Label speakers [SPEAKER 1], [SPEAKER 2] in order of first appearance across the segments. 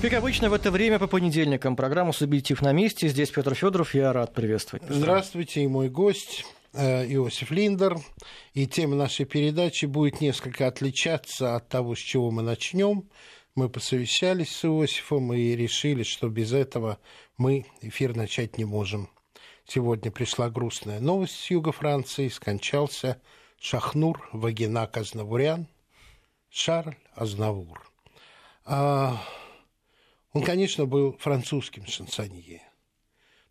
[SPEAKER 1] Как обычно, в это время по понедельникам программу «Субъектив на месте». Здесь Петр Федоров, я рад приветствовать.
[SPEAKER 2] Здравствуйте, и мой гость э, Иосиф Линдер. И тема нашей передачи будет несколько отличаться от того, с чего мы начнем. Мы посовещались с Иосифом и решили, что без этого мы эфир начать не можем. Сегодня пришла грустная новость с юга Франции. Скончался Шахнур Вагинак Азнавурян, Шарль Азнавур. А он, конечно, был французским шансонье,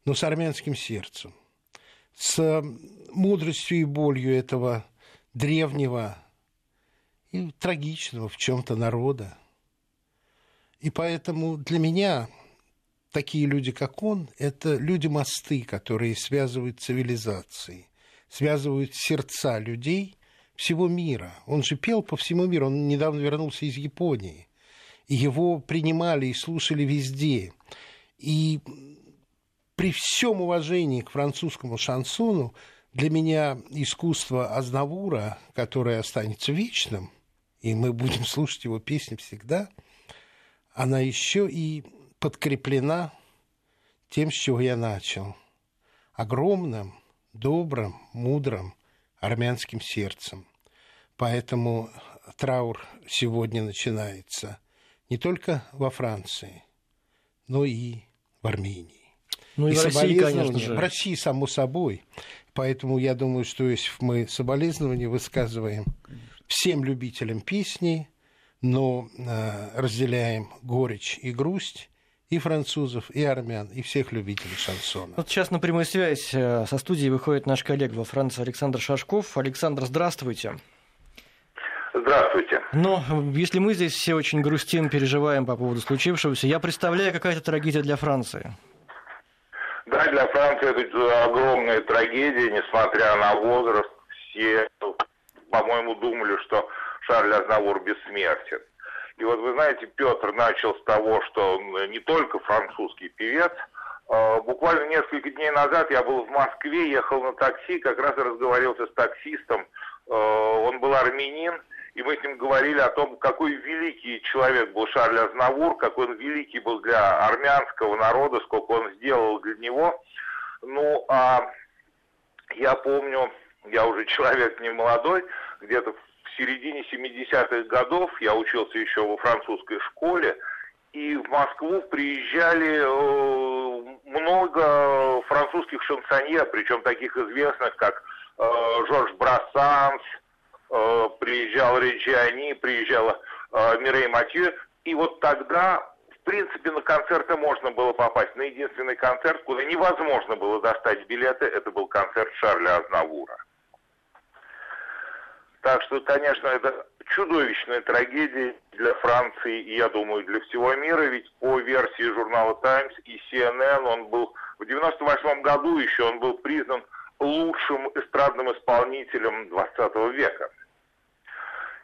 [SPEAKER 2] но с армянским сердцем, с мудростью и болью этого древнего и трагичного в чем-то народа. И поэтому для меня такие люди, как он, это люди-мосты, которые связывают цивилизации, связывают сердца людей всего мира. Он же пел по всему миру, он недавно вернулся из Японии его принимали и слушали везде. И при всем уважении к французскому шансону, для меня искусство Азнавура, которое останется вечным, и мы будем слушать его песни всегда, она еще и подкреплена тем, с чего я начал. Огромным, добрым, мудрым армянским сердцем. Поэтому траур сегодня начинается – не только во Франции, но и в Армении.
[SPEAKER 1] Ну и, и в России, конечно же.
[SPEAKER 2] В России, само собой. Поэтому я думаю, что если мы соболезнования высказываем всем любителям песни, но э, разделяем горечь и грусть и французов, и армян, и всех любителей шансона.
[SPEAKER 1] Вот сейчас на прямую связь э, со студией выходит наш коллега во Франции Александр Шашков. Александр, здравствуйте.
[SPEAKER 3] Здравствуйте.
[SPEAKER 1] Но если мы здесь все очень грустим, переживаем по поводу случившегося, я представляю, какая-то трагедия для Франции.
[SPEAKER 3] Да, для Франции это огромная трагедия, несмотря на возраст. Все, по-моему, думали, что Шарль Азнавур бессмертен. И вот вы знаете, Петр начал с того, что он не только французский певец. А, буквально несколько дней назад я был в Москве, ехал на такси, как раз разговаривался с таксистом. А, он был армянин, и мы с ним говорили о том, какой великий человек был Шарль Азнавур, какой он великий был для армянского народа, сколько он сделал для него. Ну, а я помню, я уже человек не молодой, где-то в середине 70-х годов я учился еще во французской школе, и в Москву приезжали э, много французских шансонье, причем таких известных, как э, Жорж Брассанс, Э, приезжал Реджиани, приезжала э, Мирей Матье, и вот тогда, в принципе, на концерты можно было попасть. На единственный концерт, куда невозможно было достать билеты, это был концерт Шарля Азнавура. Так что, конечно, это чудовищная трагедия для Франции и, я думаю, для всего мира, ведь по версии журнала Times и CNN он был в 98 году еще он был признан лучшим эстрадным исполнителем 20 века.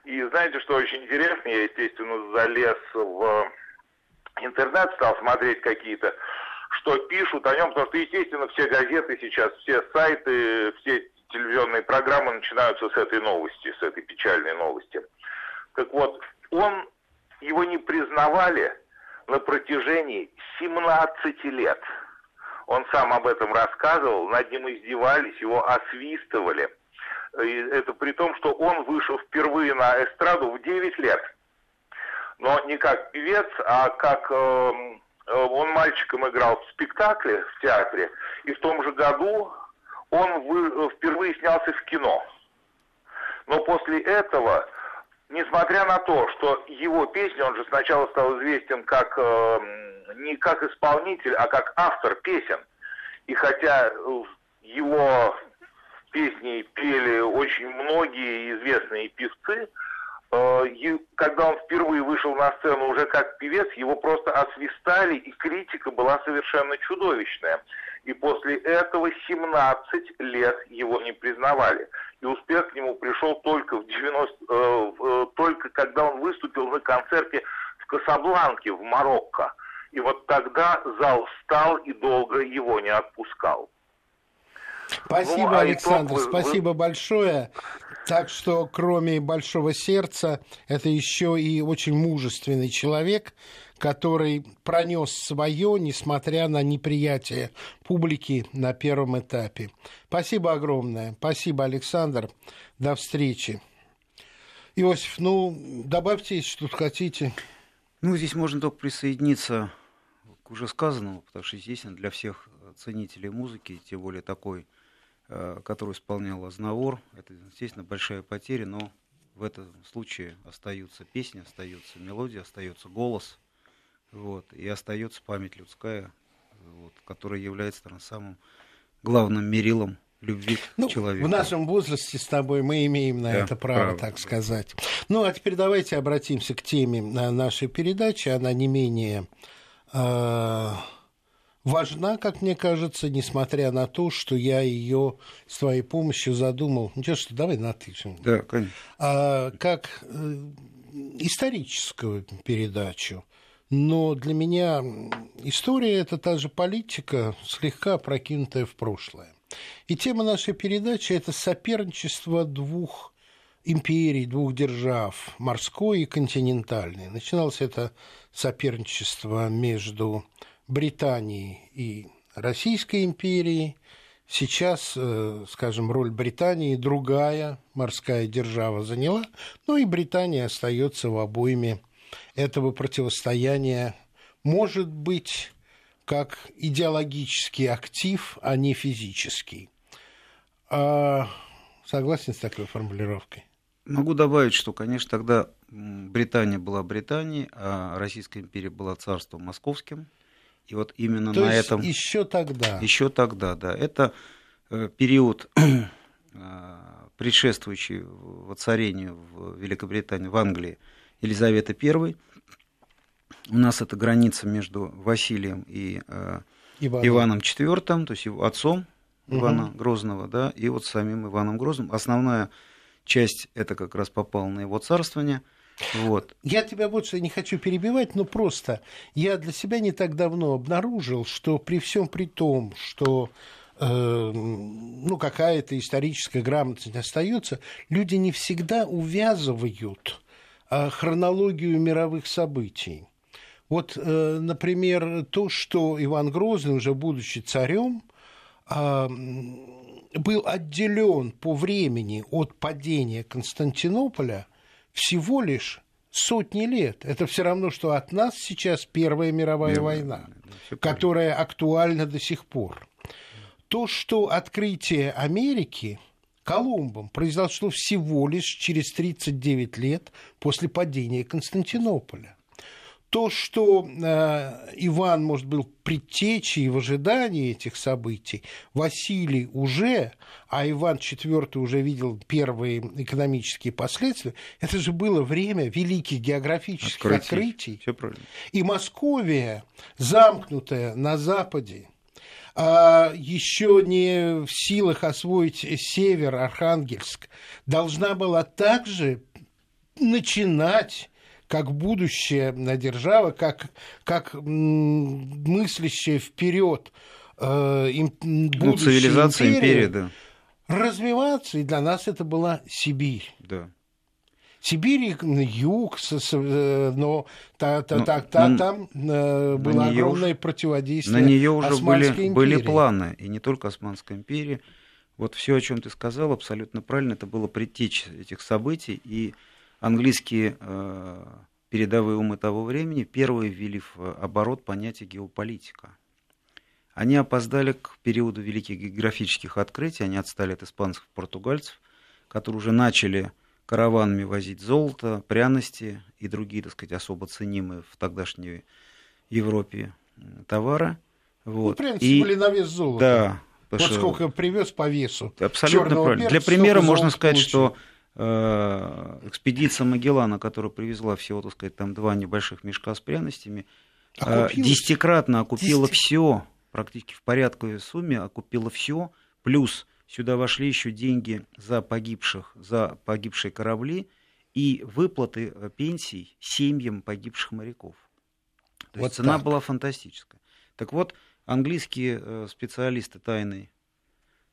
[SPEAKER 3] И знаете, что очень интересно? Я, естественно, залез в интернет, стал смотреть какие-то, что пишут о нем, потому что, естественно, все газеты сейчас, все сайты, все телевизионные программы начинаются с этой новости, с этой печальной новости. Так вот, он, его не признавали на протяжении 17 лет. Он сам об этом рассказывал, над ним издевались, его освистывали – и это при том, что он вышел впервые на эстраду в 9 лет. Но не как певец, а как эм, э, он мальчиком играл в спектакле в театре. И в том же году он вы, впервые снялся в кино. Но после этого, несмотря на то, что его песни, он же сначала стал известен как э, не как исполнитель, а как автор песен. И хотя его песни пели очень многие известные певцы. Э, и когда он впервые вышел на сцену уже как певец, его просто освистали, и критика была совершенно чудовищная. И после этого 17 лет его не признавали. И успех к нему пришел только, в 90, э, э, только когда он выступил на концерте в Касабланке, в Марокко. И вот тогда зал встал и долго его не отпускал.
[SPEAKER 2] Спасибо, ну, а Александр, итог... спасибо большое. Так что, кроме большого сердца, это еще и очень мужественный человек, который пронес свое, несмотря на неприятие публики на первом этапе. Спасибо огромное. Спасибо, Александр. До встречи. Иосиф, ну, добавьте, что хотите.
[SPEAKER 4] Ну, здесь можно только присоединиться к уже сказанному, потому что, естественно, для всех ценителей музыки, тем более такой, э, который исполнял Азнавор, это, естественно, большая потеря, но в этом случае остаются песни, остается мелодия, остается голос, вот, и остается память людская, вот, которая является наверное, самым главным мерилом любви
[SPEAKER 2] ну,
[SPEAKER 4] к человеку.
[SPEAKER 2] В нашем возрасте с тобой мы имеем на да, это право, право, так сказать. Ну, а теперь давайте обратимся к теме нашей передачи. Она не менее э, важна, как мне кажется, несмотря на то, что я ее с твоей помощью задумал. Ну, что, давай на ты.
[SPEAKER 4] Да, конечно.
[SPEAKER 2] А, как э, историческую передачу. Но для меня история – это та же политика, слегка прокинутая в прошлое. И тема нашей передачи – это соперничество двух империй, двух держав, морской и континентальной. Начиналось это соперничество между Британии и Российской империи. Сейчас, э, скажем, роль Британии другая морская держава заняла, но и Британия остается в обойме этого противостояния. Может быть, как идеологический актив, а не физический. А согласен с такой формулировкой?
[SPEAKER 4] Могу добавить, что, конечно, тогда Британия была Британией, а Российская империя была царством московским. И вот именно
[SPEAKER 2] То
[SPEAKER 4] на
[SPEAKER 2] есть
[SPEAKER 4] этом...
[SPEAKER 2] еще тогда?
[SPEAKER 4] Еще тогда, да. Это э, период, э, предшествующий воцарению в Великобритании, в Англии Елизаветы I. У нас это граница между Василием и э, Иваном. Иваном IV, то есть его отцом Ивана угу. Грозного, да, и вот самим Иваном Грозным. Основная часть это как раз попала на его царствование – вот.
[SPEAKER 2] Я тебя вот что не хочу перебивать, но просто я для себя не так давно обнаружил, что при всем при том, что э, ну, какая-то историческая грамотность остается, люди не всегда увязывают хронологию мировых событий. Вот, э, например, то, что Иван Грозный, уже будучи царем, э, был отделен по времени от падения Константинополя – всего лишь сотни лет. Это все равно, что от нас сейчас Первая мировая Мировая, война, которая актуальна до сих пор. То, что открытие Америки Колумбом произошло всего лишь через 39 лет после падения Константинополя то, что э, Иван, может, был предтечей в ожидании этих событий, Василий уже, а Иван IV уже видел первые экономические последствия, это же было время великих географических открытий.
[SPEAKER 4] открытий.
[SPEAKER 2] И Московия, замкнутая на Западе, еще не в силах освоить север, Архангельск, должна была также начинать как будущее держава, как, как мыслящая вперед
[SPEAKER 4] э, ну, цивилизация, империя, империя, да.
[SPEAKER 2] развиваться, и для нас это была Сибирь.
[SPEAKER 4] Да.
[SPEAKER 2] Сибирь, юг, э, но та, та, ну, та, та, на, там э, было огромное уже, противодействие.
[SPEAKER 4] На нее уже были, были планы, и не только Османской империи. Вот все, о чем ты сказал, абсолютно правильно. Это было предтечь этих событий, и английские э, передовые умы того времени первые ввели в оборот понятие геополитика. Они опоздали к периоду великих географических открытий, они отстали от испанцев и португальцев, которые уже начали караванами возить золото, пряности и другие, так сказать, особо ценимые в тогдашней Европе товары. Вот.
[SPEAKER 2] Ну, пряности и... были на вес золота. Да. Вот что... сколько привез по весу.
[SPEAKER 4] Абсолютно правильно. Для примера можно сказать, получил. что Э, экспедиция Магеллана, которая привезла всего, так сказать, там два небольших мешка с пряностями, э, окупилась? десятикратно окупила Десяти... все, практически в порядковой сумме окупила все, плюс сюда вошли еще деньги за погибших, за погибшие корабли и выплаты э, пенсий семьям погибших моряков. То вот есть цена так. была фантастическая. Так вот, английские специалисты тайной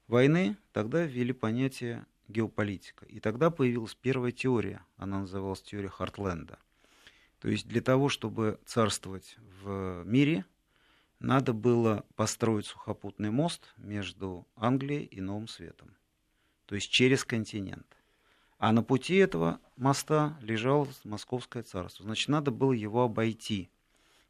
[SPEAKER 4] войны тогда ввели понятие геополитика. И тогда появилась первая теория, она называлась теория Хартленда. То есть для того, чтобы царствовать в мире, надо было построить сухопутный мост между Англией и Новым Светом, то есть через континент. А на пути этого моста лежало Московское царство. Значит, надо было его обойти.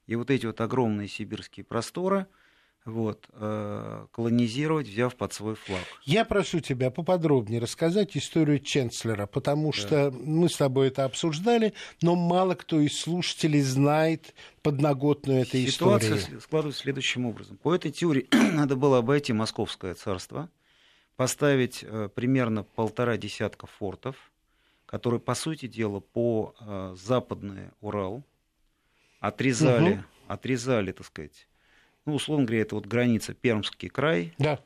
[SPEAKER 4] И вот эти вот огромные сибирские просторы – вот, э, колонизировать, взяв под свой флаг.
[SPEAKER 2] Я прошу тебя поподробнее рассказать историю Ченслера, потому да. что мы с тобой это обсуждали, но мало кто из слушателей знает подноготную этой
[SPEAKER 4] Ситуация истории. Ситуация складывается следующим образом. По этой теории надо было обойти Московское царство, поставить э, примерно полтора десятка фортов, которые, по сути дела, по э, западный Урал отрезали, угу. отрезали, так сказать, ну, условно говоря, это вот граница Пермский край,
[SPEAKER 2] да.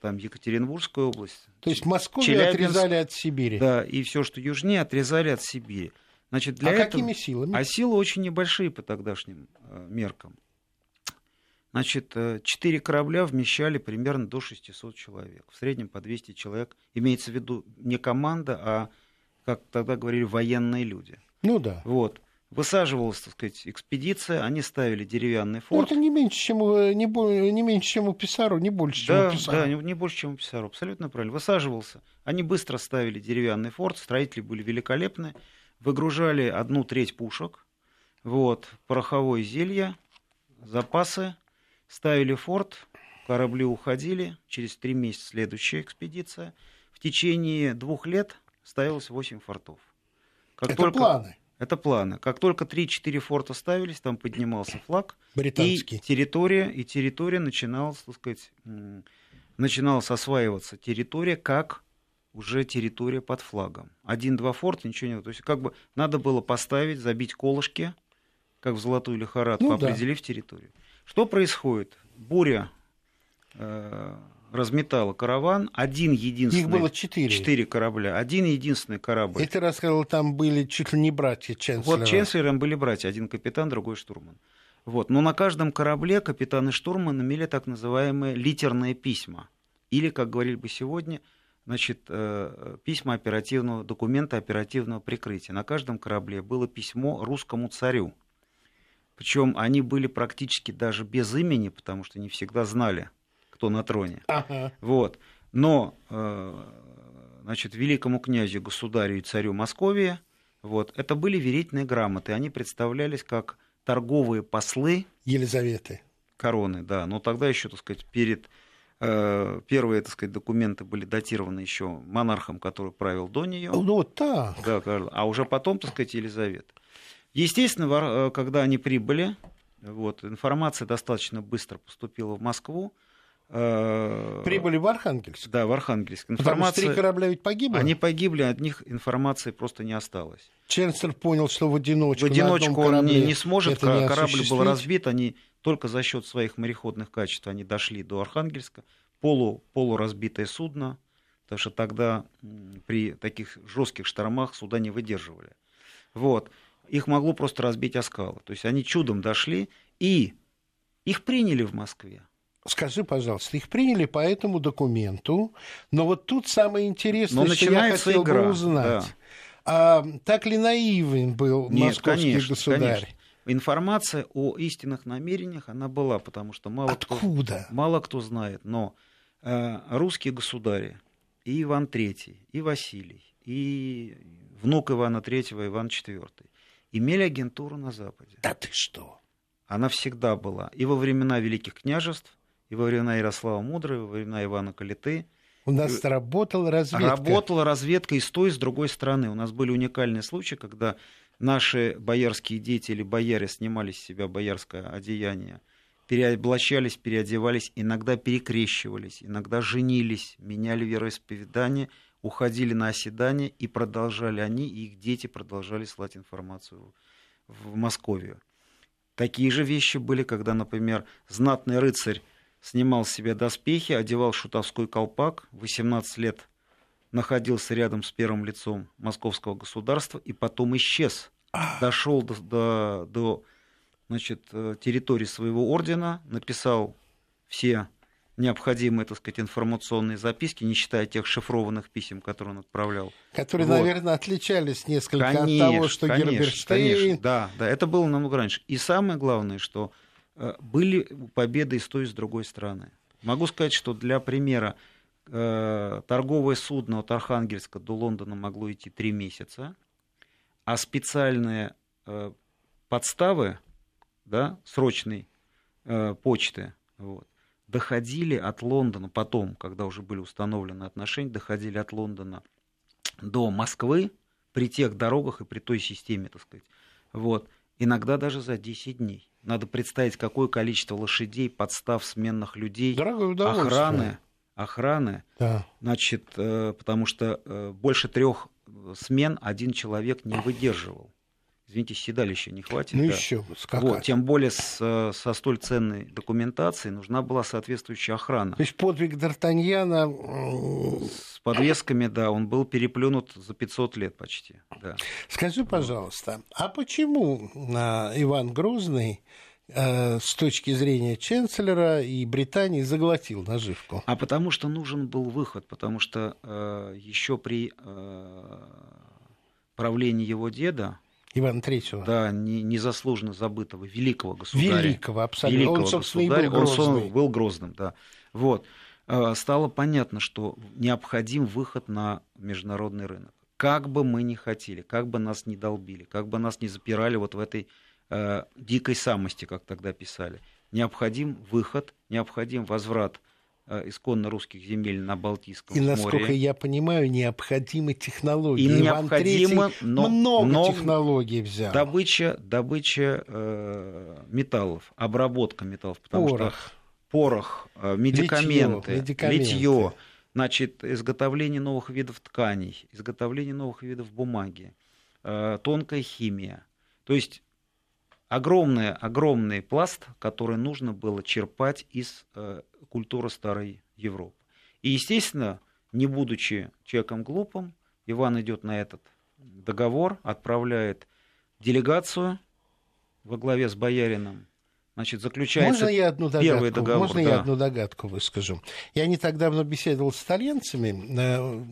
[SPEAKER 4] там Екатеринбургская область.
[SPEAKER 2] То есть Москву отрезали от Сибири.
[SPEAKER 4] Да, и все, что южнее, отрезали от Сибири. Значит, для
[SPEAKER 2] а
[SPEAKER 4] этого...
[SPEAKER 2] какими силами?
[SPEAKER 4] А силы очень небольшие по тогдашним э, меркам. Значит, э, четыре корабля вмещали примерно до 600 человек. В среднем по 200 человек. Имеется в виду не команда, а, как тогда говорили, военные люди.
[SPEAKER 2] Ну да.
[SPEAKER 4] Вот. Высаживалась, так сказать, экспедиция, они ставили деревянный ну, форт.
[SPEAKER 2] Ну, это не меньше, чем, э, не, не меньше, чем у Писару, не больше, чем
[SPEAKER 4] да,
[SPEAKER 2] у Писару.
[SPEAKER 4] Да, не, не больше, чем у Писару, абсолютно правильно. Высаживался. Они быстро ставили деревянный форт, строители были великолепны, выгружали одну треть пушек, вот, пороховое зелье, запасы, ставили форт, корабли уходили, через три месяца следующая экспедиция. В течение двух лет ставилось восемь фортов.
[SPEAKER 2] Как Это только... планы.
[SPEAKER 4] Это планы. Как только 3-4 форта ставились, там поднимался флаг.
[SPEAKER 2] Британский.
[SPEAKER 4] И территория, и территория начиналась, так сказать, начиналась осваиваться территория как уже территория под флагом. Один-два форта, ничего не... То есть как бы надо было поставить, забить колышки, как в золотую лихорадку, ну, определив да. территорию. Что происходит? Буря э, разметала караван, один единственный...
[SPEAKER 2] Их было четыре.
[SPEAKER 4] Четыре корабля, один единственный корабль.
[SPEAKER 2] И ты рассказывал, там были чуть ли не братья Ченслера.
[SPEAKER 4] Вот Ченслером были братья, один капитан, другой штурман. Вот. Но на каждом корабле капитан и штурман имели так называемые литерные письма. Или, как говорили бы сегодня, значит, э, письма оперативного, документа оперативного прикрытия. На каждом корабле было письмо русскому царю. Причем они были практически даже без имени, потому что не всегда знали, кто на троне. Ага. Вот. Но, э, значит, великому князю, государю и царю Московии, вот, это были верительные грамоты. Они представлялись как торговые послы
[SPEAKER 2] Елизаветы.
[SPEAKER 4] Короны, да. Но тогда еще, так сказать, перед э, первые, так сказать, документы были датированы еще монархом, который правил до нее.
[SPEAKER 2] Ну вот так.
[SPEAKER 4] Да, а уже потом, так сказать, Елизавета. Естественно, э, когда они прибыли, вот, информация достаточно быстро поступила в Москву.
[SPEAKER 2] Э, Прибыли в Архангельск?
[SPEAKER 4] Да, в Архангельск.
[SPEAKER 2] Информация... Потому три корабля ведь погибли?
[SPEAKER 4] Они погибли, от них информации просто не осталось.
[SPEAKER 2] Ченстер понял, что в одиночку
[SPEAKER 4] В одиночку он не, не сможет, не корабль был разбит, они только за счет своих мореходных качеств они дошли до Архангельска, полу, полуразбитое судно, потому что тогда при таких жестких штормах суда не выдерживали. Вот. Их могло просто разбить о скалы. То есть они чудом дошли, и их приняли в Москве.
[SPEAKER 2] Скажи, пожалуйста, их приняли по этому документу, но вот тут самое интересное, но что я хотел игра, бы узнать. Да. А, так ли наивен был Нет, московский конечно, государь? Конечно.
[SPEAKER 4] Информация о истинных намерениях она была, потому что мало
[SPEAKER 2] Откуда?
[SPEAKER 4] кто мало кто знает, но э, русские государи и Иван III, и Василий, и внук Ивана III, Иван IV имели агентуру на Западе.
[SPEAKER 2] Да ты что?
[SPEAKER 4] Она всегда была и во времена великих княжеств, и во времена Ярослава Мудрого, во времена Ивана Калиты.
[SPEAKER 2] У нас и... работала разведка.
[SPEAKER 4] Работала разведка и с той, и с другой стороны. У нас были уникальные случаи, когда наши боярские деятели, бояре снимали с себя боярское одеяние, переоблачались, переодевались, иногда перекрещивались, иногда женились, меняли вероисповедание, уходили на оседание, и продолжали они, и их дети продолжали слать информацию в Московию. Такие же вещи были, когда, например, знатный рыцарь снимал с себя доспехи, одевал шутовской колпак, 18 лет находился рядом с первым лицом московского государства и потом исчез. Дошел до, до, до значит, э, территории своего ордена, написал все необходимые, так сказать, информационные записки, не считая тех шифрованных писем, которые он отправлял.
[SPEAKER 2] Которые, вот. наверное, отличались несколько конечно, от того, что конечно, Герберштейн... Конечно,
[SPEAKER 4] да, да, это было намного раньше. И самое главное, что были победы и с той, и с другой стороны. Могу сказать, что для примера э, торговое судно от Архангельска до Лондона могло идти три месяца, а специальные э, подставы, да, срочной почты, вот, доходили от Лондона, потом, когда уже были установлены отношения, доходили от Лондона до Москвы при тех дорогах и при той системе, так сказать. Вот. Иногда даже за 10 дней. Надо представить, какое количество лошадей, подстав, сменных людей, охраны, охраны. Да. Значит, э, потому что э, больше трех смен один человек не выдерживал извините, седалища не хватит.
[SPEAKER 2] Ну да. еще скакать.
[SPEAKER 4] Вот, тем более с, со столь ценной документацией нужна была соответствующая охрана.
[SPEAKER 2] То есть подвиг Д'Артаньяна...
[SPEAKER 4] С подвесками, да, он был переплюнут за 500 лет почти. Да.
[SPEAKER 2] Скажи, пожалуйста, а почему Иван Грозный э, с точки зрения Ченцлера и Британии заглотил наживку?
[SPEAKER 4] А потому что нужен был выход, потому что э, еще при э, правлении его деда
[SPEAKER 2] Ивана Третьего.
[SPEAKER 4] Да, не, незаслуженно забытого великого государя.
[SPEAKER 2] Великого, абсолютно. Великого
[SPEAKER 4] он, собственно, государя. был грозный. Он был грозным, да. Вот. Э, стало понятно, что необходим выход на международный рынок. Как бы мы ни хотели, как бы нас не долбили, как бы нас не запирали вот в этой э, дикой самости, как тогда писали, необходим выход, необходим возврат исконно русских земель на Балтийском
[SPEAKER 2] и, море. И, насколько я понимаю, необходимы технологии.
[SPEAKER 4] И необходимо, но,
[SPEAKER 2] много но технологий взял.
[SPEAKER 4] Добыча, добыча э, металлов, обработка металлов, потому порох. что порох, э, медикаменты, литье, медикаменты. литье, значит, изготовление новых видов тканей, изготовление новых видов бумаги, э, тонкая химия. То есть огромный, огромный пласт, который нужно было черпать из э, культуры старой Европы. И, естественно, не будучи человеком глупым, Иван идет на этот договор, отправляет делегацию во главе с боярином. Значит, заключается
[SPEAKER 2] Можно я одну догадку,
[SPEAKER 4] первый договор.
[SPEAKER 2] Можно да. я одну догадку выскажу? Я не так давно беседовал с итальянцами, э,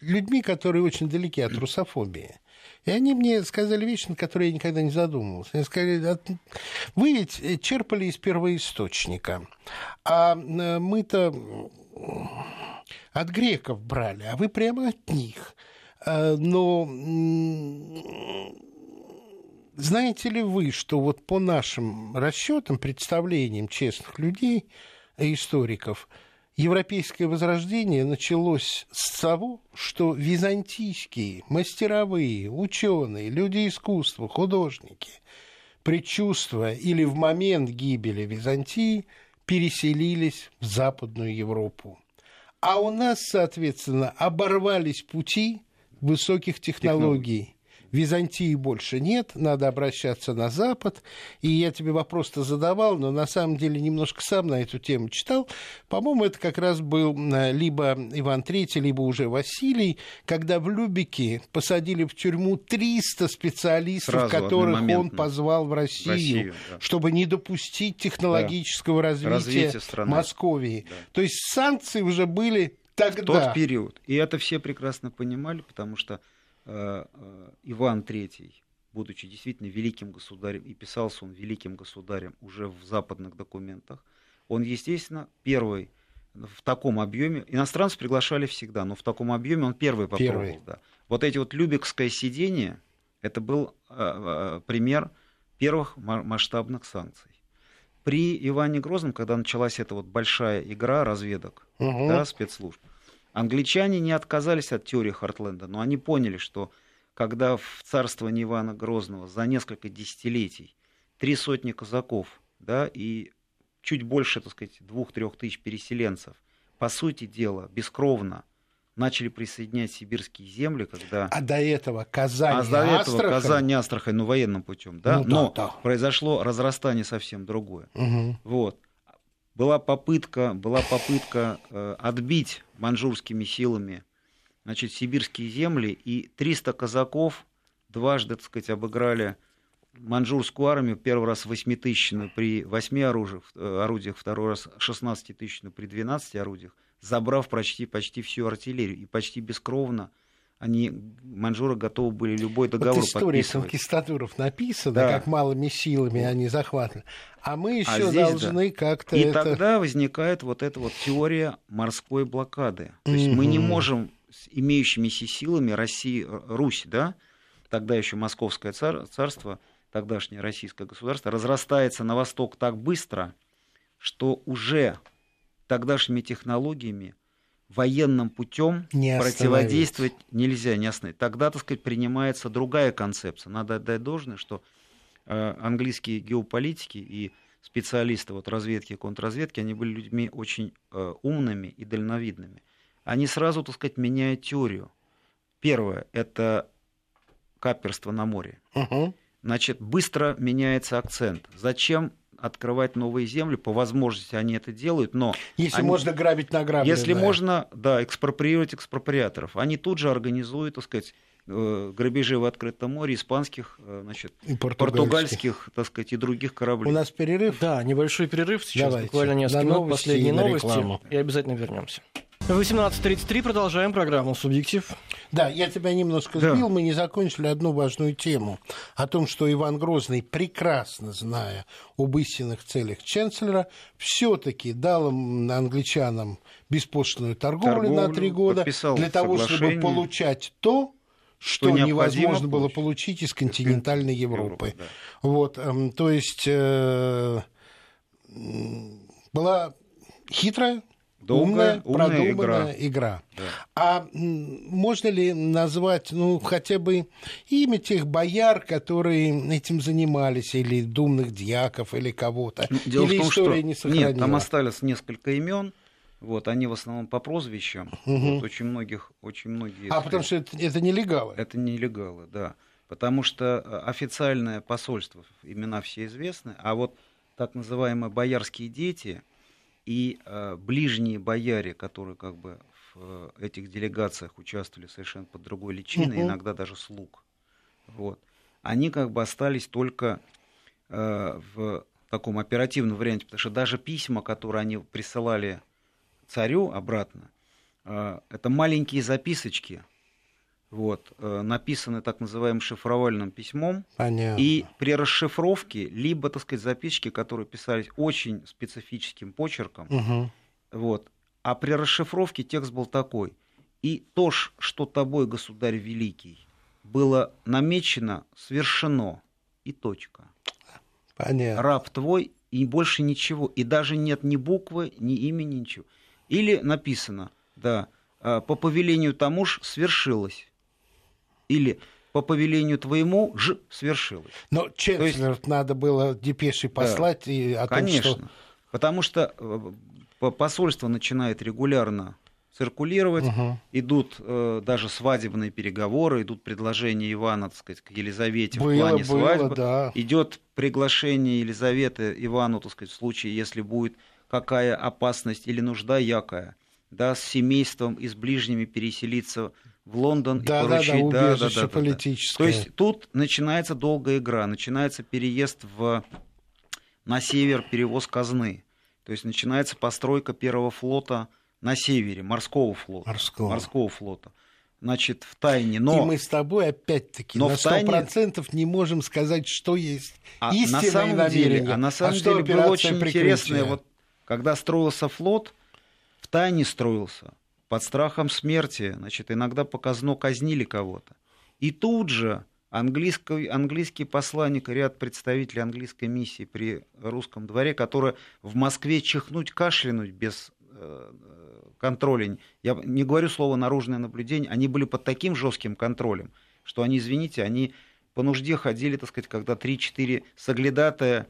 [SPEAKER 2] людьми, которые очень далеки от русофобии. И они мне сказали вещи, над которой я никогда не задумывался. Они сказали, вы ведь черпали из первоисточника, а э, мы-то от греков брали, а вы прямо от них. Э, но знаете ли вы, что вот по нашим расчетам, представлениям честных людей, историков, европейское возрождение началось с того, что византийские мастеровые, ученые, люди искусства, художники, предчувствуя или в момент гибели Византии, переселились в Западную Европу. А у нас, соответственно, оборвались пути высоких технологий. Византии больше нет, надо обращаться на Запад. И я тебе вопрос-то задавал, но на самом деле немножко сам на эту тему читал. По-моему, это как раз был э, либо Иван III, либо уже Василий, когда в Любике посадили в тюрьму 300 специалистов, Сразу, которых он позвал в Россию, в Россию да. чтобы не допустить технологического да. развития, развития Московии. Да. То есть санкции уже были тогда. В
[SPEAKER 4] тот период. И это все прекрасно понимали, потому что Иван III, будучи действительно великим государем, и писался он великим государем уже в западных документах, он, естественно, первый в таком объеме. Иностранцев приглашали всегда, но в таком объеме он первый попробовал. Первый. Да. Вот эти вот любекское сидение, это был э, пример первых масштабных санкций. При Иване Грозном, когда началась эта вот большая игра разведок, угу. да, спецслужб, Англичане не отказались от теории Хартленда, но они поняли, что когда в царствовании Ивана Грозного за несколько десятилетий три сотни казаков да, и чуть больше, так сказать, двух-трех тысяч переселенцев, по сути дела, бескровно начали присоединять сибирские земли, когда...
[SPEAKER 2] А до этого Казань а до этого
[SPEAKER 4] Казань и Астрахань, ну, военным путем, да? Ну, да Но да. произошло разрастание совсем другое. Угу. Вот была попытка, была попытка э, отбить манжурскими силами значит, сибирские земли, и 300 казаков дважды, так сказать, обыграли манжурскую армию, первый раз 8-тысячную при 8 оружиях, э, орудиях, второй раз 16-тысячную при 12 орудиях, забрав почти, почти всю артиллерию. И почти бескровно они, манжуры готовы были любой договор вот история
[SPEAKER 2] конкистадоров написана, да. как малыми силами они захватывали. А мы еще а должны да. как-то
[SPEAKER 4] И
[SPEAKER 2] это...
[SPEAKER 4] тогда возникает вот эта вот теория морской блокады. То есть мы не можем с имеющимися силами России, Русь, да, тогда еще Московское цар, царство, тогдашнее российское государство, разрастается на восток так быстро, что уже тогдашними технологиями военным путем не противодействовать нельзя, не остановить. Тогда, так сказать, принимается другая концепция. Надо отдать должное, что э, английские геополитики и специалисты вот разведки и контрразведки, они были людьми очень э, умными и дальновидными. Они сразу, так сказать, меняют теорию. Первое – это каперство на море. Угу. Значит, быстро меняется акцент. Зачем открывать новые земли, по возможности они это делают, но...
[SPEAKER 2] Если
[SPEAKER 4] они,
[SPEAKER 2] можно грабить награбленное.
[SPEAKER 4] Если можно, да, экспроприировать экспроприаторов. Они тут же организуют, так сказать, э, грабежи в открытом море испанских, э, значит, и португальских, так сказать, и других кораблей.
[SPEAKER 2] У нас перерыв?
[SPEAKER 1] Да, небольшой перерыв сейчас, Давайте. буквально несколько минут, последние новости, рекламу. и обязательно вернемся. 18.33, продолжаем программу «Субъектив».
[SPEAKER 2] Да, я тебя немножко сбил, да. мы не закончили одну важную тему. О том, что Иван Грозный, прекрасно зная об истинных целях Ченцлера, все таки дал англичанам беспошлиную торговлю, торговлю на три года для того, чтобы получать то, что, что невозможно было получить из континентальной Европы. Европы да. Вот, эм, то есть э, была хитрая Долгая, умная, умная продуманная игра. игра. Да. А можно ли назвать, ну, хотя бы имя тех бояр, которые этим занимались, или думных дьяков, или кого-то?
[SPEAKER 4] Ну, дело или в том, история что... не сохранила? Нет, там остались несколько имен. Вот, они в основном по прозвищам. Угу. Вот, очень многих, очень многие.
[SPEAKER 2] А потому что это, это нелегалы.
[SPEAKER 4] Это нелегалы, да. Потому что э, официальное посольство, имена все известны, а вот так называемые боярские дети, и э, ближние бояре, которые как бы в э, этих делегациях участвовали совершенно под другой личиной, угу. иногда даже слуг, вот, они как бы остались только э, в таком оперативном варианте, потому что даже письма, которые они присылали царю обратно, э, это маленькие записочки, вот, э, написаны так называемым шифровальным письмом. Понятно. И при расшифровке, либо, так сказать, записочки, которые писались очень специфическим почерком, угу. вот, а при расшифровке текст был такой. И то, что тобой, государь великий, было намечено, свершено, и точка. Понятно. Раб твой, и больше ничего. И даже нет ни буквы, ни имени, ничего. Или написано, да, «А, по повелению тому ж свершилось или по повелению твоему ж свершилось.
[SPEAKER 2] Но Ченцлер есть... надо было депеши послать да, и о
[SPEAKER 4] Конечно,
[SPEAKER 2] том, что...
[SPEAKER 4] потому что э, посольство начинает регулярно циркулировать, угу. идут э, даже свадебные переговоры, идут предложения Ивана, так сказать, к Елизавете было, в плане было, свадьбы. Да. Идет приглашение Елизаветы Ивану, так сказать, в случае, если будет какая опасность или нужда якая, да, с семейством и с ближними переселиться в Лондон
[SPEAKER 2] да, и поручить. Да, да, да, да, да, политическое.
[SPEAKER 4] То есть тут начинается долгая игра, начинается переезд в... на север, перевоз казны. То есть начинается постройка первого флота на севере, морского флота. Морского, морского флота. Значит, в тайне, но...
[SPEAKER 2] И мы с тобой, опять-таки, но на 100% тайне... не можем сказать, что есть а истинное
[SPEAKER 4] на самом
[SPEAKER 2] намерение.
[SPEAKER 4] Деле, а на самом а деле было очень интересно, вот, когда строился флот, в тайне строился, под страхом смерти, значит, иногда показно казнили кого-то. И тут же английский, английский посланник, ряд представителей английской миссии при русском дворе, которые в Москве чихнуть, кашлянуть без э, контроля, я не говорю слово наружное наблюдение, они были под таким жестким контролем, что они, извините, они по нужде ходили, так сказать, когда 3-4 соглядатая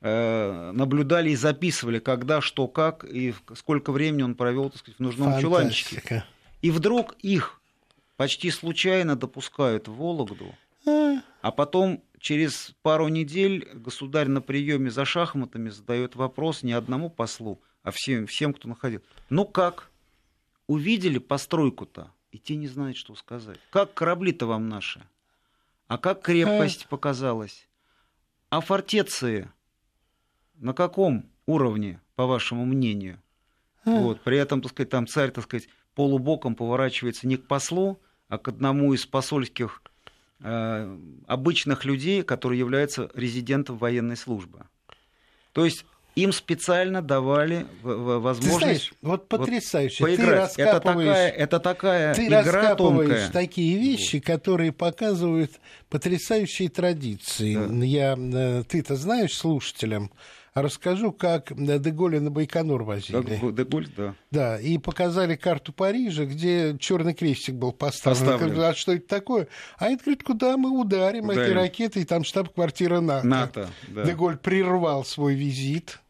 [SPEAKER 4] наблюдали и записывали, когда, что, как и сколько времени он провел, так сказать, в нужном Фантастика. чуланчике. И вдруг их почти случайно допускают в Вологду, а, а потом через пару недель государь на приеме за шахматами задает вопрос не одному послу, а всем, всем кто находил. Ну как? Увидели постройку-то, и те не знают, что сказать. Как корабли-то вам наши? А как крепость показалась? А фортеции на каком уровне, по вашему мнению? А. Вот, при этом, так сказать, там царь, так сказать, полубоком поворачивается не к послу, а к одному из посольских э, обычных людей, который является резидентом военной службы. То есть им специально давали возможность... Ты знаешь,
[SPEAKER 2] вот потрясающе.
[SPEAKER 4] Вот, поиграть. Ты это такая, это такая
[SPEAKER 2] ты
[SPEAKER 4] игра тонкая.
[SPEAKER 2] такие вещи, которые показывают потрясающие традиции. Да. Я, э, ты-то знаешь слушателям, расскажу, как Деголя на Байконур возили.
[SPEAKER 4] Деголь, да.
[SPEAKER 2] Да, и показали карту Парижа, где черный крестик был поставлен. поставлен. А что это такое? А это, говорит, куда мы ударим, ударим. эти ракеты, и там штаб-квартира НАТО.
[SPEAKER 4] НАТО, да.
[SPEAKER 2] Деголь прервал свой визит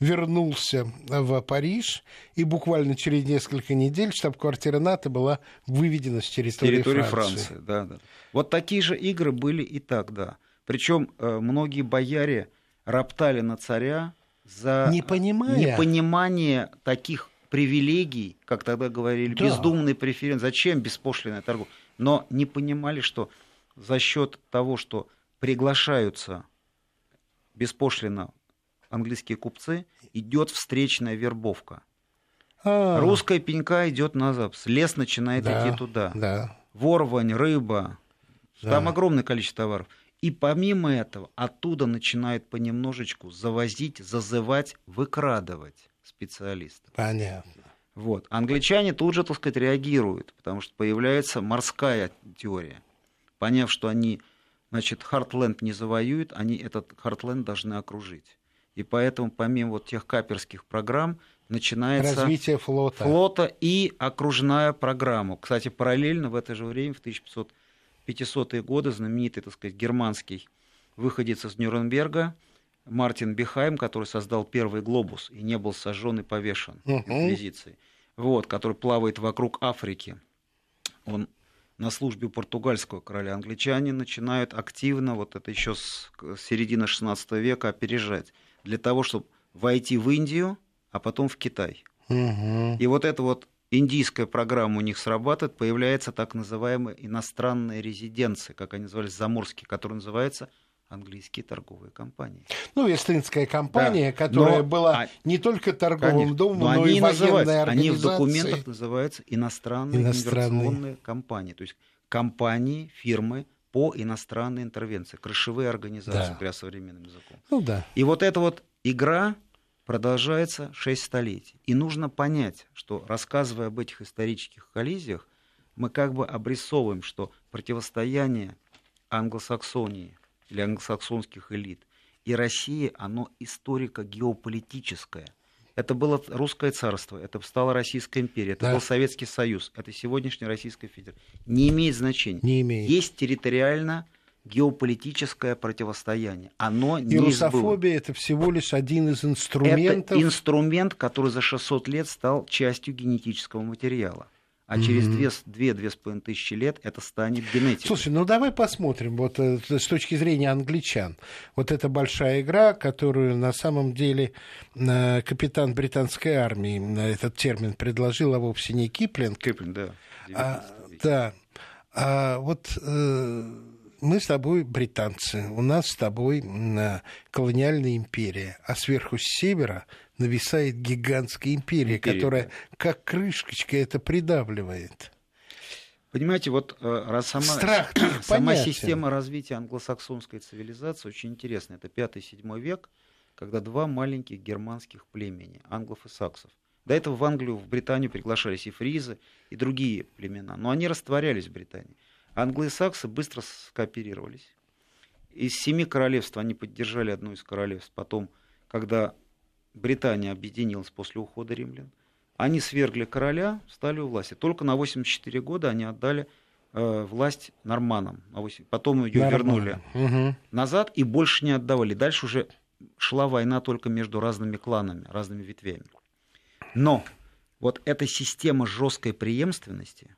[SPEAKER 2] вернулся в Париж, и буквально через несколько недель штаб-квартира НАТО была выведена с территории, территории Франции. Франции
[SPEAKER 4] да, да. Вот такие же игры были и тогда. Причем э, многие бояре роптали на царя за
[SPEAKER 2] Непонимая.
[SPEAKER 4] непонимание таких привилегий, как тогда говорили, да. бездумные преференции. Зачем беспошлинная торговля? Но не понимали, что за счет того, что приглашаются беспошлино английские купцы, идет встречная вербовка. А. Русская пенька идет на запад, лес начинает да, идти туда.
[SPEAKER 2] Да.
[SPEAKER 4] Ворвань, рыба, да. там огромное количество товаров. И помимо этого, оттуда начинают понемножечку завозить, зазывать, выкрадывать специалистов.
[SPEAKER 2] Понятно.
[SPEAKER 4] Вот. Англичане тут же, так сказать, реагируют, потому что появляется морская теория. Поняв, что они, значит, Хартленд не завоюют, они этот Хартленд должны окружить. И поэтому помимо вот тех каперских программ начинается
[SPEAKER 2] развитие флота.
[SPEAKER 4] флота и окружная программа. Кстати, параллельно в это же время, в 1500-е годы, знаменитый, так сказать, германский выходец из Нюрнберга, Мартин Бихайм, который создал первый глобус и не был сожжен и повешен uh-huh. инквизицией, вот, который плавает вокруг Африки. Он на службе португальского короля. Англичане начинают активно, вот это еще с середины XVI века, опережать для того, чтобы войти в Индию, а потом в Китай. Угу. И вот эта вот индийская программа у них срабатывает, появляется так называемая иностранная резиденция, как они назывались, заморские, которая называется английские торговые компании.
[SPEAKER 2] Ну, Вестинская компания, да. которая но, была а, не только торговым конечно, домом, но, но и военной организацией.
[SPEAKER 4] Они в документах называются иностранные, иностранные инвестиционные компании. То есть компании, фирмы, по иностранной интервенции, крышевые организации, да. говоря современным языком.
[SPEAKER 2] Ну да.
[SPEAKER 4] И вот эта вот игра продолжается 6 столетий. И нужно понять, что рассказывая об этих исторических коллизиях, мы как бы обрисовываем, что противостояние англосаксонии или англосаксонских элит и России, оно историко-геополитическое – это было русское царство, это стала Российская империя, это да. был Советский Союз, это сегодняшняя Российская Федерация. Не имеет значения.
[SPEAKER 2] Не имеет.
[SPEAKER 4] Есть территориально геополитическое противостояние. Оно
[SPEAKER 2] не русофобия – это всего лишь один из инструментов.
[SPEAKER 4] Это инструмент, который за 600 лет стал частью генетического материала а через две-две с половиной тысячи лет это станет генетикой.
[SPEAKER 2] Слушай, ну давай посмотрим, вот э, с точки зрения англичан. Вот эта большая игра, которую на самом деле э, капитан британской армии, э, этот термин предложил, а вовсе не Киплинг.
[SPEAKER 4] Киплинг, да.
[SPEAKER 2] А, да. А вот мы с тобой британцы, у нас с тобой колониальная империя, а сверху с севера нависает гигантская империя, империя которая как крышечка это придавливает.
[SPEAKER 4] Понимаете, вот э, раз сама, Страх сама система развития англосаксонской цивилизации очень интересная. Это 5-7 век, когда два маленьких германских племени, англов и саксов. До этого в Англию, в Британию приглашались и фризы, и другие племена, но они растворялись в Британии. Англы и саксы быстро скооперировались. Из семи королевств они поддержали одно из королевств. Потом, когда Британия объединилась после ухода римлян. Они свергли короля, стали у власти. Только на 84 года они отдали э, власть норманам. Потом ее Норман. вернули угу. назад и больше не отдавали. Дальше уже шла война только между разными кланами, разными ветвями. Но вот эта система жесткой преемственности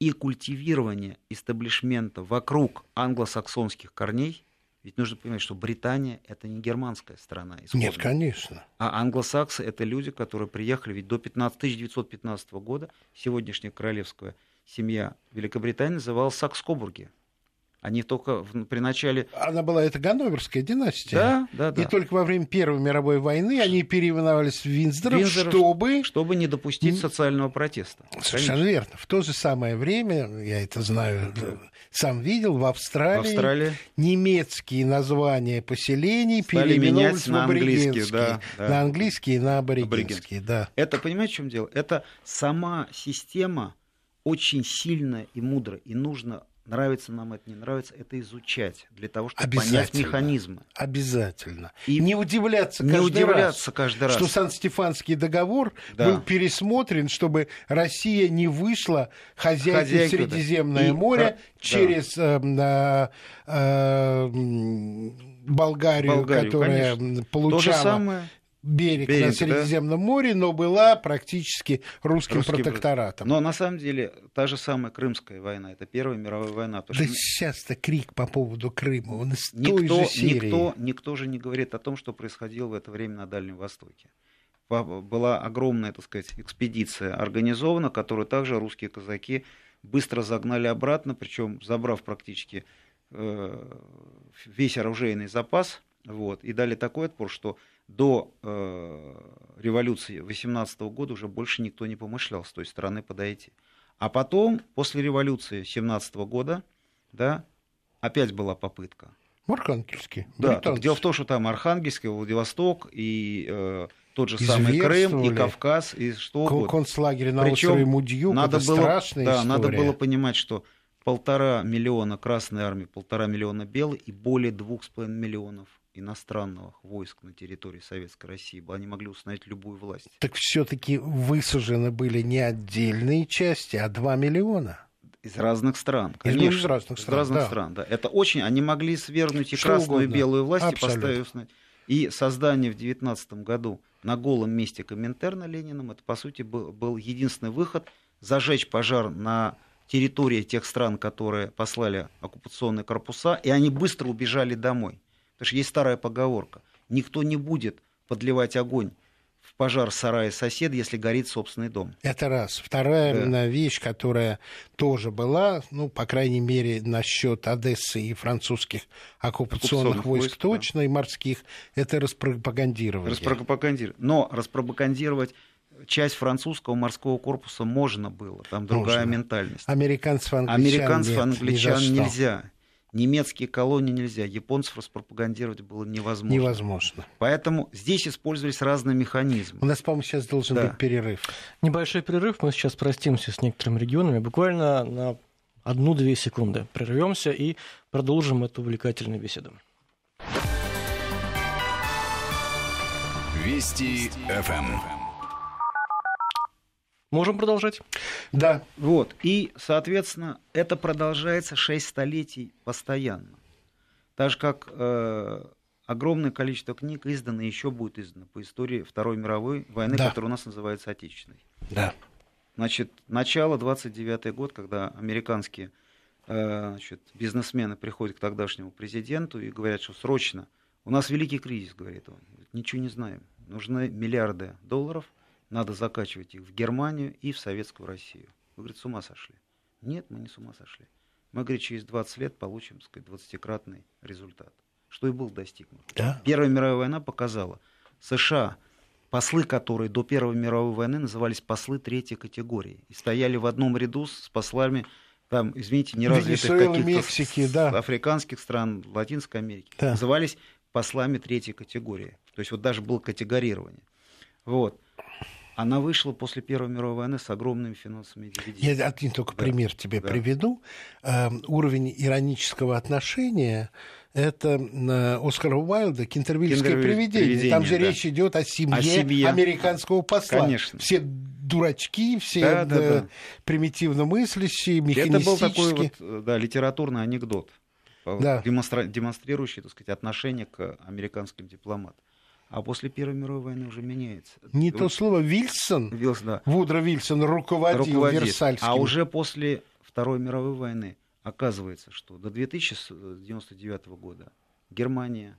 [SPEAKER 4] и культивирования истеблишмента вокруг англосаксонских корней – ведь нужно понимать, что Британия это не германская страна.
[SPEAKER 2] Исходно. Нет, конечно.
[SPEAKER 4] А англосаксы это люди, которые приехали, ведь до 15, 1915 года сегодняшняя королевская семья Великобритании называлась Сакс-Кобурги. Они только в, при начале...
[SPEAKER 2] Она была, это Ганноверская династия.
[SPEAKER 4] Да, да, да.
[SPEAKER 2] И только во время Первой мировой войны они переименовались в Винздоров, Винздоров чтобы...
[SPEAKER 4] Чтобы не допустить социального протеста.
[SPEAKER 2] Совершенно Конечно. верно. В то же самое время, я это знаю, сам видел, в Австралии, в Австралии... немецкие названия поселений Стали переименовались в аборигенские. Да, да. На английские и на аборигенские, да.
[SPEAKER 4] Это, понимаете, в чем дело? Это сама система очень сильная и мудрая, и нужно нравится нам это, не нравится, это изучать для того, чтобы понять механизмы.
[SPEAKER 2] Обязательно. И не удивляться каждый, не удивляться раз, каждый раз, что Сан-Стефанский договор да. был пересмотрен, чтобы Россия не вышла хозяйкой Средиземное да. море и, через да. э, э, Болгарию, Болгарию, которая конечно. получала берег, берег на Средиземном да? море, но была практически русским, русским протекторатом.
[SPEAKER 4] Но на самом деле та же самая Крымская война, это Первая мировая война.
[SPEAKER 2] Да что... сейчас-то крик по поводу Крыма, он из
[SPEAKER 4] никто, той же серии. Никто, никто же не говорит о том, что происходило в это время на Дальнем Востоке. Была огромная, так сказать, экспедиция организована, которую также русские казаки быстро загнали обратно, причем забрав практически э, весь оружейный запас, вот, и дали такой отпор, что до э, революции 18 года уже больше никто не помышлял с той стороны подойти. А потом, после революции 17 года, да, опять была попытка.
[SPEAKER 2] Архангельский.
[SPEAKER 4] Да, дело в том, что там Архангельский, Владивосток и э, тот же самый Крым, и Кавказ, и что
[SPEAKER 2] угодно. Концлагерь на Причем острове Мудьюк,
[SPEAKER 4] надо это было, страшная да, история. надо было понимать, что полтора миллиона Красной Армии, полтора миллиона Белой и более двух с половиной миллионов иностранных войск на территории Советской России, они могли установить любую власть.
[SPEAKER 2] Так все-таки высажены были не отдельные части, а 2 миллиона.
[SPEAKER 4] Из разных стран, конечно. Из, разных стран, из разных да. стран, да. Это очень, они могли свергнуть и Что красную, угодно. и белую власть, Абсолютно. и поставить... И создание в 19 году на голом месте Коминтерна Лениным, это, по сути, был, был единственный выход зажечь пожар на территории тех стран, которые послали оккупационные корпуса, и они быстро убежали домой. Потому что есть старая поговорка. Никто не будет подливать огонь в пожар сарая соседа, если горит собственный дом.
[SPEAKER 2] Это раз. Вторая да. вещь, которая тоже была, ну, по крайней мере, насчет Одессы и французских оккупационных, оккупационных войск, войск точно, да. и морских, это распропагандирование.
[SPEAKER 4] Распропагандировать. Но распропагандировать часть французского морского корпуса можно было, там другая можно. ментальность.
[SPEAKER 2] Американцев, англичан,
[SPEAKER 4] Американцев, нет, англичан нельзя немецкие колонии нельзя, японцев распропагандировать было невозможно.
[SPEAKER 2] Невозможно.
[SPEAKER 4] Поэтому здесь использовались разные механизмы.
[SPEAKER 2] У нас, по-моему, сейчас должен да. быть перерыв.
[SPEAKER 1] Небольшой перерыв, мы сейчас простимся с некоторыми регионами, буквально на одну-две секунды прервемся и продолжим эту увлекательную беседу.
[SPEAKER 5] Вести ФМ.
[SPEAKER 1] Можем продолжать?
[SPEAKER 4] Да. Вот. И, соответственно, это продолжается 6 столетий постоянно. Так же, как э, огромное количество книг издано и еще будет издано по истории Второй мировой войны, да. которая у нас называется Отечественной.
[SPEAKER 2] Да.
[SPEAKER 4] Значит, начало 29 год, когда американские э, значит, бизнесмены приходят к тогдашнему президенту и говорят, что срочно, у нас великий кризис, говорит он, ничего не знаем, нужны миллиарды долларов – надо закачивать их в Германию и в Советскую Россию. Вы, говорит, с ума сошли. Нет, мы не с ума сошли. Мы, говорит, через 20 лет получим, так сказать, 20-кратный результат. Что и был достигнут.
[SPEAKER 2] Да.
[SPEAKER 4] Первая мировая война показала, США, послы, которые до Первой мировой войны назывались послы третьей категории, и стояли в одном ряду с послами там, извините, неразвитых каких-то да. африканских стран, Латинской Америки, да. назывались послами третьей категории. То есть вот даже было категорирование. Вот она вышла после Первой мировой войны с огромными финансовыми дивидендами.
[SPEAKER 2] Я один только да. пример тебе да. приведу. Э, уровень иронического отношения это э, Оскара Уайлда «Кентервильское привидение». привидение. Там же да. речь идет о семье, о семье американского посла.
[SPEAKER 4] Конечно.
[SPEAKER 2] Все дурачки, все да, да, да. примитивно мыслящие,
[SPEAKER 4] механистические. Это был такой вот, э, да, литературный анекдот, да. демонстрирующий так сказать, отношение к американским дипломатам а после Первой мировой войны уже меняется.
[SPEAKER 2] Не вот. то слово Вильсон, Вилс, да. Вудро Вильсон руководил, руководил Версальским.
[SPEAKER 4] А уже после Второй мировой войны оказывается, что до 2099 года Германия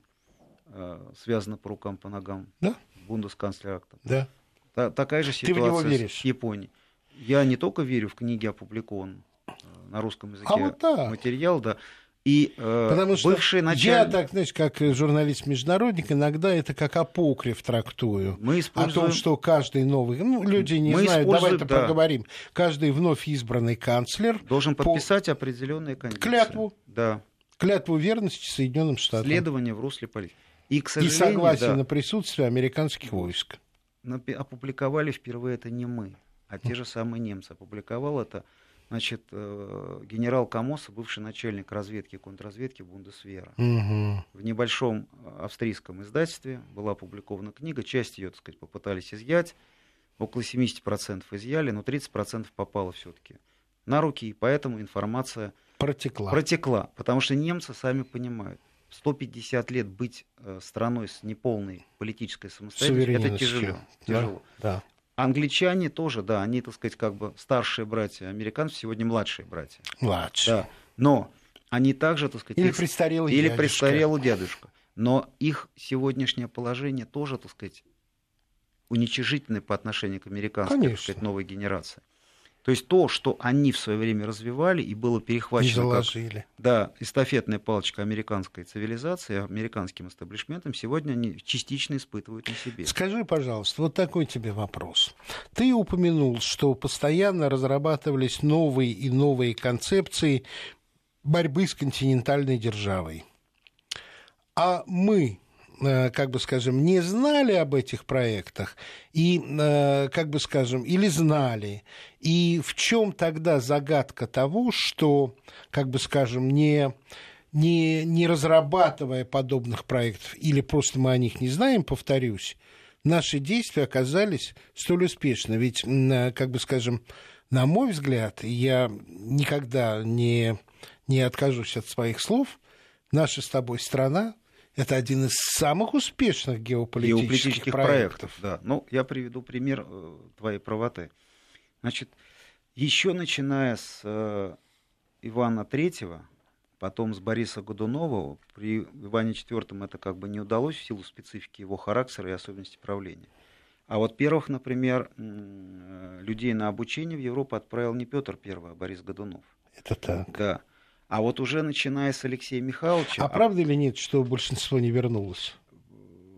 [SPEAKER 4] э, связана по рукам, по ногам
[SPEAKER 2] да?
[SPEAKER 4] бундесканцлерактом.
[SPEAKER 2] Да.
[SPEAKER 4] Та, такая же ситуация Ты в с Японией. Я не только верю в книги, опубликованные э, на русском языке а вот да. материал, да, И э, Потому что бывший начальник...
[SPEAKER 2] я так, знаешь, как журналист-международник, иногда это как апокриф трактую. Мы используем... О том, что каждый новый... Ну, люди не Мы знают, давай это да. проговорим. Каждый вновь избранный канцлер...
[SPEAKER 4] Должен подписать по... определенные
[SPEAKER 2] кондиции. Клятву.
[SPEAKER 4] Да.
[SPEAKER 2] Клятву верности Соединенным Штатам.
[SPEAKER 4] Следование в русле политики.
[SPEAKER 2] И, к сожалению, и согласие да, на присутствие американских войск.
[SPEAKER 4] Опубликовали впервые это не мы, а те же самые немцы. Опубликовал это Значит, э, генерал Камоса, бывший начальник разведки и контрразведки Бундесвера. Угу. В небольшом э, австрийском издательстве была опубликована книга, часть ее, так сказать, попытались изъять, около 70% изъяли, но 30% попало все-таки на руки, и поэтому информация
[SPEAKER 2] протекла.
[SPEAKER 4] протекла. Потому что немцы сами понимают, 150 лет быть э, страной с неполной политической самостоятельностью, это тяжело.
[SPEAKER 2] Да, тяжело. Да.
[SPEAKER 4] Англичане тоже, да, они, так сказать, как бы старшие братья, американцы сегодня младшие братья.
[SPEAKER 2] Младшие.
[SPEAKER 4] Да. Но они также, так сказать...
[SPEAKER 2] Или их... престарелый
[SPEAKER 4] Или
[SPEAKER 2] дядюшка.
[SPEAKER 4] престарелый дядюшка. Но их сегодняшнее положение тоже, так сказать, уничижительное по отношению к американской, так сказать, новой генерации. То есть то, что они в свое время развивали и было перехвачено
[SPEAKER 2] как
[SPEAKER 4] да, эстафетная палочка американской цивилизации, американским эстаблишментом, сегодня они частично испытывают на себе.
[SPEAKER 2] Скажи, пожалуйста, вот такой тебе вопрос. Ты упомянул, что постоянно разрабатывались новые и новые концепции борьбы с континентальной державой. А мы как бы скажем, не знали об этих проектах и, э, как бы скажем, или знали. И в чем тогда загадка того, что, как бы скажем, не не, не разрабатывая подобных проектов, или просто мы о них не знаем, повторюсь, наши действия оказались столь успешны. Ведь, э, как бы скажем, на мой взгляд, я никогда не, не откажусь от своих слов, наша с тобой страна это один из самых успешных геополитических, геополитических проектов. проектов.
[SPEAKER 4] Да. Ну, я приведу пример э, твоей правоты. Значит, еще начиная с э, Ивана Третьего, потом с Бориса Годунова, при Иване IV это как бы не удалось в силу специфики его характера и особенностей правления. А вот первых, например, э, людей на обучение в Европу отправил не Петр I, а Борис Годунов.
[SPEAKER 2] Это так.
[SPEAKER 4] Да. А вот уже начиная с Алексея Михайловича...
[SPEAKER 2] А, а правда или нет, что большинство не вернулось?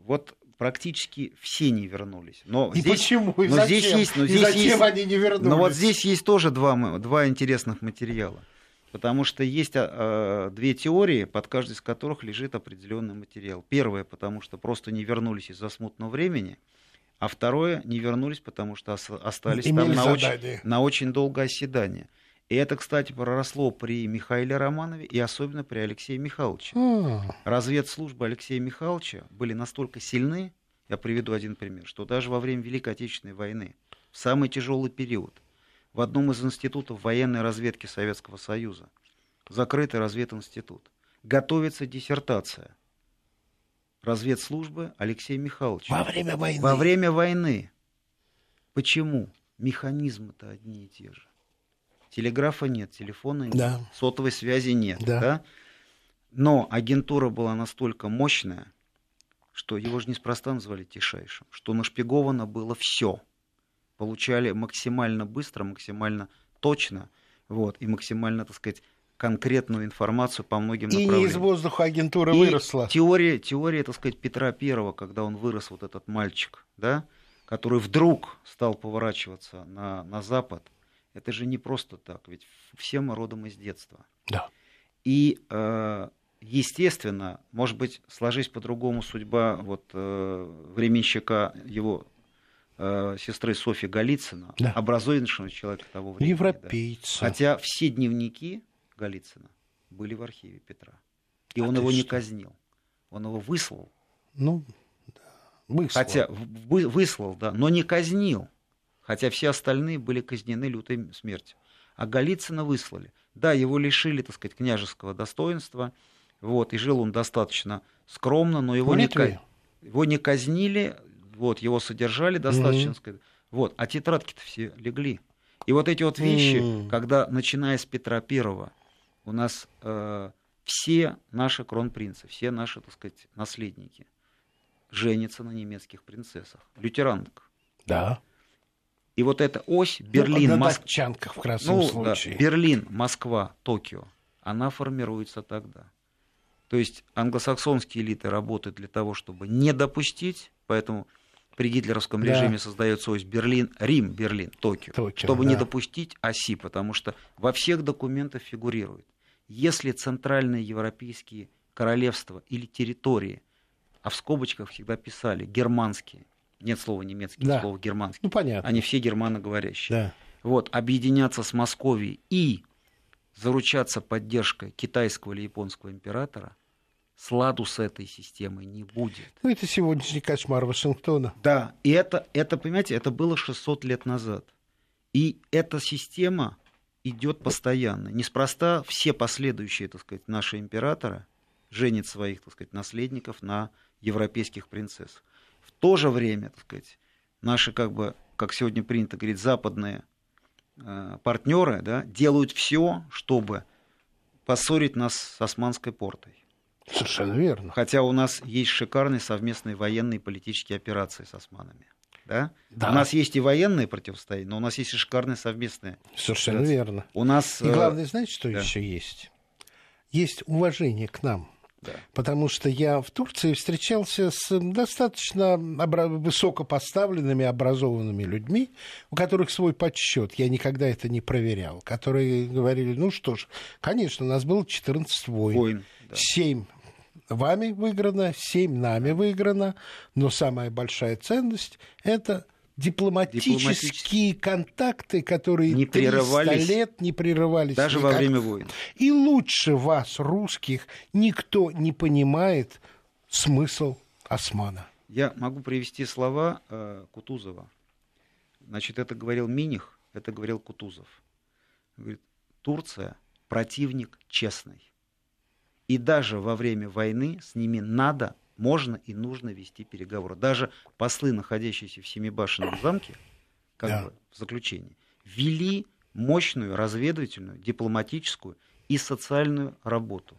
[SPEAKER 4] Вот практически все не вернулись. Но
[SPEAKER 2] и
[SPEAKER 4] здесь,
[SPEAKER 2] почему? И но зачем?
[SPEAKER 4] здесь есть, но
[SPEAKER 2] и
[SPEAKER 4] здесь
[SPEAKER 2] зачем
[SPEAKER 4] есть,
[SPEAKER 2] они не вернулись?
[SPEAKER 4] Но вот здесь есть тоже два, два интересных материала. Потому что есть а, две теории, под каждой из которых лежит определенный материал. Первое, потому что просто не вернулись из-за смутного времени. А второе, не вернулись, потому что остались Имели там на очень, на очень долгое оседание. И это, кстати, проросло при Михаиле Романове и особенно при Алексее Михайловиче. А. Разведслужбы Алексея Михайловича были настолько сильны, я приведу один пример, что даже во время Великой Отечественной войны, в самый тяжелый период, в одном из институтов военной разведки Советского Союза, закрытый развединститут, готовится диссертация разведслужбы Алексея Михайловича.
[SPEAKER 2] Во время войны.
[SPEAKER 4] Во время войны. Почему? Механизмы-то одни и те же. Телеграфа нет, телефона нет, да. сотовой связи нет. Да. Да? Но агентура была настолько мощная, что его же неспроста назвали тишайшим, что нашпиговано было все. Получали максимально быстро, максимально точно, вот, и максимально, так сказать, конкретную информацию по многим и направлениям.
[SPEAKER 2] И не из воздуха агентура и выросла.
[SPEAKER 4] Теория, теория, так сказать, Петра Первого, когда он вырос, вот этот мальчик, да, который вдруг стал поворачиваться на, на Запад, это же не просто так, ведь все мы родом из детства.
[SPEAKER 2] Да.
[SPEAKER 4] И, э, естественно, может быть, сложись по-другому судьба вот, э, временщика его э, сестры Софьи Голицына, да. образованного человека того времени.
[SPEAKER 2] Европейца.
[SPEAKER 4] Да. Хотя все дневники Голицына были в архиве Петра. И а он его что? не казнил. Он его выслал.
[SPEAKER 2] Ну, да. выслал.
[SPEAKER 4] Хотя выслал, да, но не казнил хотя все остальные были казнены лютой смертью. А Голицына выслали. Да, его лишили, так сказать, княжеского достоинства, вот, и жил он достаточно скромно, но его, не, его не казнили, вот, его содержали достаточно, mm-hmm. сказать, вот, а тетрадки-то все легли. И вот эти вот вещи, mm-hmm. когда, начиная с Петра Первого, у нас э, все наши кронпринцы, все наши, так сказать, наследники женятся на немецких принцессах, лютеранках.
[SPEAKER 2] Да.
[SPEAKER 4] И вот эта ось Берлин, ну,
[SPEAKER 2] Москва, в красном
[SPEAKER 4] ну,
[SPEAKER 2] случае.
[SPEAKER 4] Да, Берлин, Москва, Токио, она формируется тогда. То есть англосаксонские элиты работают для того, чтобы не допустить, поэтому при гитлеровском да. режиме создается ось Берлин, Рим, Берлин, Токио, Токио чтобы да. не допустить оси, потому что во всех документах фигурирует, если центральные европейские королевства или территории, а в скобочках всегда писали германские, нет слова немецкий, да. слово германский, ну, понятно. они все германоговорящие, да. вот, объединяться с Московией и заручаться поддержкой китайского или японского императора – сладу с этой системой не будет.
[SPEAKER 2] Ну, это сегодняшний кошмар Вашингтона.
[SPEAKER 4] Да, и это, это, понимаете, это было 600 лет назад. И эта система идет постоянно. Неспроста все последующие, так сказать, наши императоры женят своих, так сказать, наследников на европейских принцессах. В то же время, так сказать, наши, как бы, как сегодня принято говорить, западные э, партнеры да, делают все, чтобы поссорить нас с османской портой.
[SPEAKER 2] Совершенно верно.
[SPEAKER 4] Хотя у нас есть шикарные совместные военные и политические операции с османами. Да? Да. У нас есть и военные противостояния, но у нас есть и шикарные совместные.
[SPEAKER 2] Совершенно операции. верно.
[SPEAKER 4] У нас,
[SPEAKER 2] и главное, знаете, что да. еще есть? Есть уважение к нам. Да. Потому что я в Турции встречался с достаточно высокопоставленными, образованными людьми, у которых свой подсчет, я никогда это не проверял, которые говорили, ну что ж, конечно, у нас было 14 войн, войн да. 7 вами выиграно, 7 нами выиграно, но самая большая ценность – это дипломатические, дипломатические контакты, которые не 300 лет не прерывались.
[SPEAKER 4] Даже никак. во время войн.
[SPEAKER 2] И лучше вас, русских, никто не понимает смысл османа.
[SPEAKER 4] Я могу привести слова э, Кутузова. Значит, это говорил Миних, это говорил Кутузов. Говорит, Турция противник честный. И даже во время войны с ними надо, можно и нужно вести переговоры. Даже послы, находящиеся в Семибашенном замке, как да. бы в заключении, вели мощную разведывательную, дипломатическую и социальную работу.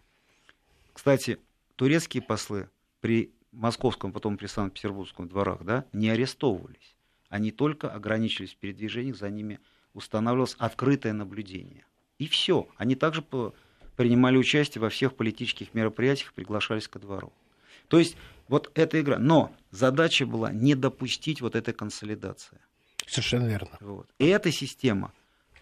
[SPEAKER 4] Кстати, турецкие послы при московском, потом при Санкт-Петербургском дворах да, не арестовывались. Они только ограничились в передвижениях, за ними устанавливалось открытое наблюдение. И все. Они также принимали участие во всех политических мероприятиях, приглашались ко двору. То есть вот эта игра. Но задача была не допустить вот этой консолидации.
[SPEAKER 2] Совершенно верно.
[SPEAKER 4] Вот. И эта система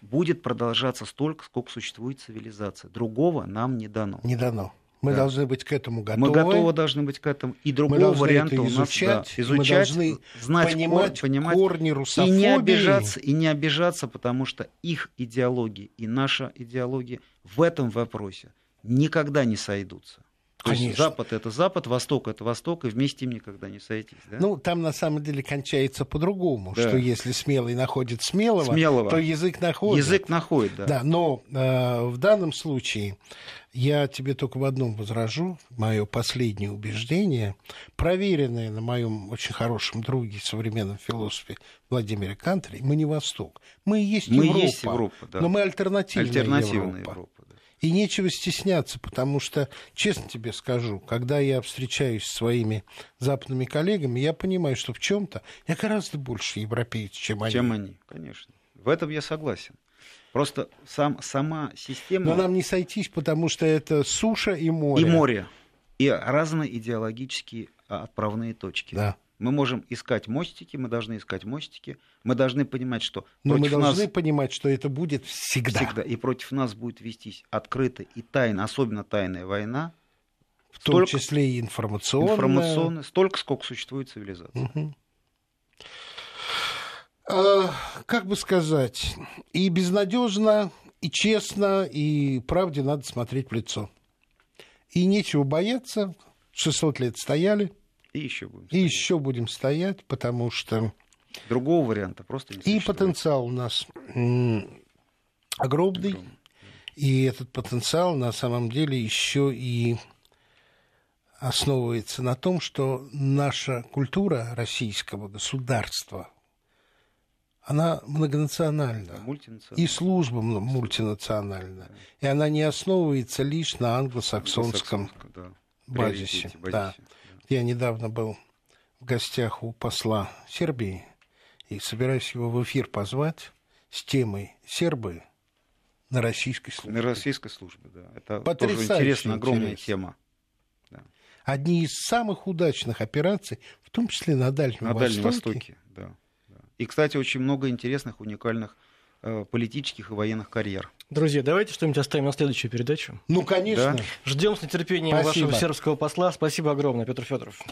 [SPEAKER 4] будет продолжаться столько, сколько существует цивилизация. Другого нам не дано.
[SPEAKER 2] Не дано. Мы да. должны быть к этому готовы.
[SPEAKER 4] Мы готовы должны быть к этому. И другого варианта у нас да, изучать, мы должны знать понимать, кор, понимать корни русофобии. И не обижаться, и не обижаться, потому что их идеология и наша идеология в этом вопросе никогда не сойдутся. То Конечно. есть Запад это Запад, Восток это Восток, и вместе им никогда не сойтись. Да?
[SPEAKER 2] Ну, там на самом деле кончается по-другому, да. что если смелый находит смелого, смелого, то язык находит.
[SPEAKER 4] Язык находит, да.
[SPEAKER 2] Да, но э, в данном случае я тебе только в одном возражу, мое последнее убеждение, проверенное на моем очень хорошем друге, современном философе Владимире Кантере, мы не Восток, мы и есть мы Европа, есть Европа да. но мы альтернативная, альтернативная Европа. Европа. И нечего стесняться, потому что, честно тебе скажу, когда я встречаюсь с своими западными коллегами, я понимаю, что в чем-то я гораздо больше европеец, чем они.
[SPEAKER 4] Чем они, конечно. В этом я согласен. Просто сам, сама система...
[SPEAKER 2] Но нам не сойтись, потому что это суша и море.
[SPEAKER 4] И море. И разные идеологические отправные точки.
[SPEAKER 2] Да.
[SPEAKER 4] Мы можем искать мостики, мы должны искать мостики, мы должны понимать, что
[SPEAKER 2] Но мы должны нас... понимать, что это будет всегда.
[SPEAKER 4] Всегда. И против нас будет вестись открытая и тайна, особенно тайная война.
[SPEAKER 2] В столько... том числе и информационная. Информационная,
[SPEAKER 4] столько, сколько существует цивилизация.
[SPEAKER 2] Угу. А, как бы сказать, и безнадежно, и честно, и правде надо смотреть в лицо. И нечего бояться, 600 лет стояли –
[SPEAKER 4] и еще будем
[SPEAKER 2] стоять. И еще будем стоять, потому что...
[SPEAKER 4] Другого варианта просто не
[SPEAKER 2] И потенциал у нас огромный. Огромный. И этот потенциал на самом деле еще и основывается на том, что наша культура российского государства, она многонациональна. Да, и служба мультинациональна. Да. И она не основывается лишь на англосаксонском да. базисе. базисе. Да. Я недавно был в гостях у посла Сербии и собираюсь его в эфир позвать с темой «Сербы на российской службе.
[SPEAKER 4] На российской службе, да. Это тоже интересная, огромная интерес. тема.
[SPEAKER 2] Да. Одни из самых удачных операций, в том числе на Дальнем на Востоке. Дальнем Востоке,
[SPEAKER 4] да, да. И, кстати, очень много интересных, уникальных политических и военных карьер.
[SPEAKER 1] Друзья, давайте что-нибудь оставим на следующую передачу.
[SPEAKER 2] Ну, конечно. Да.
[SPEAKER 1] Ждем с нетерпением Спасибо. вашего сербского посла. Спасибо огромное, Петр Федоров.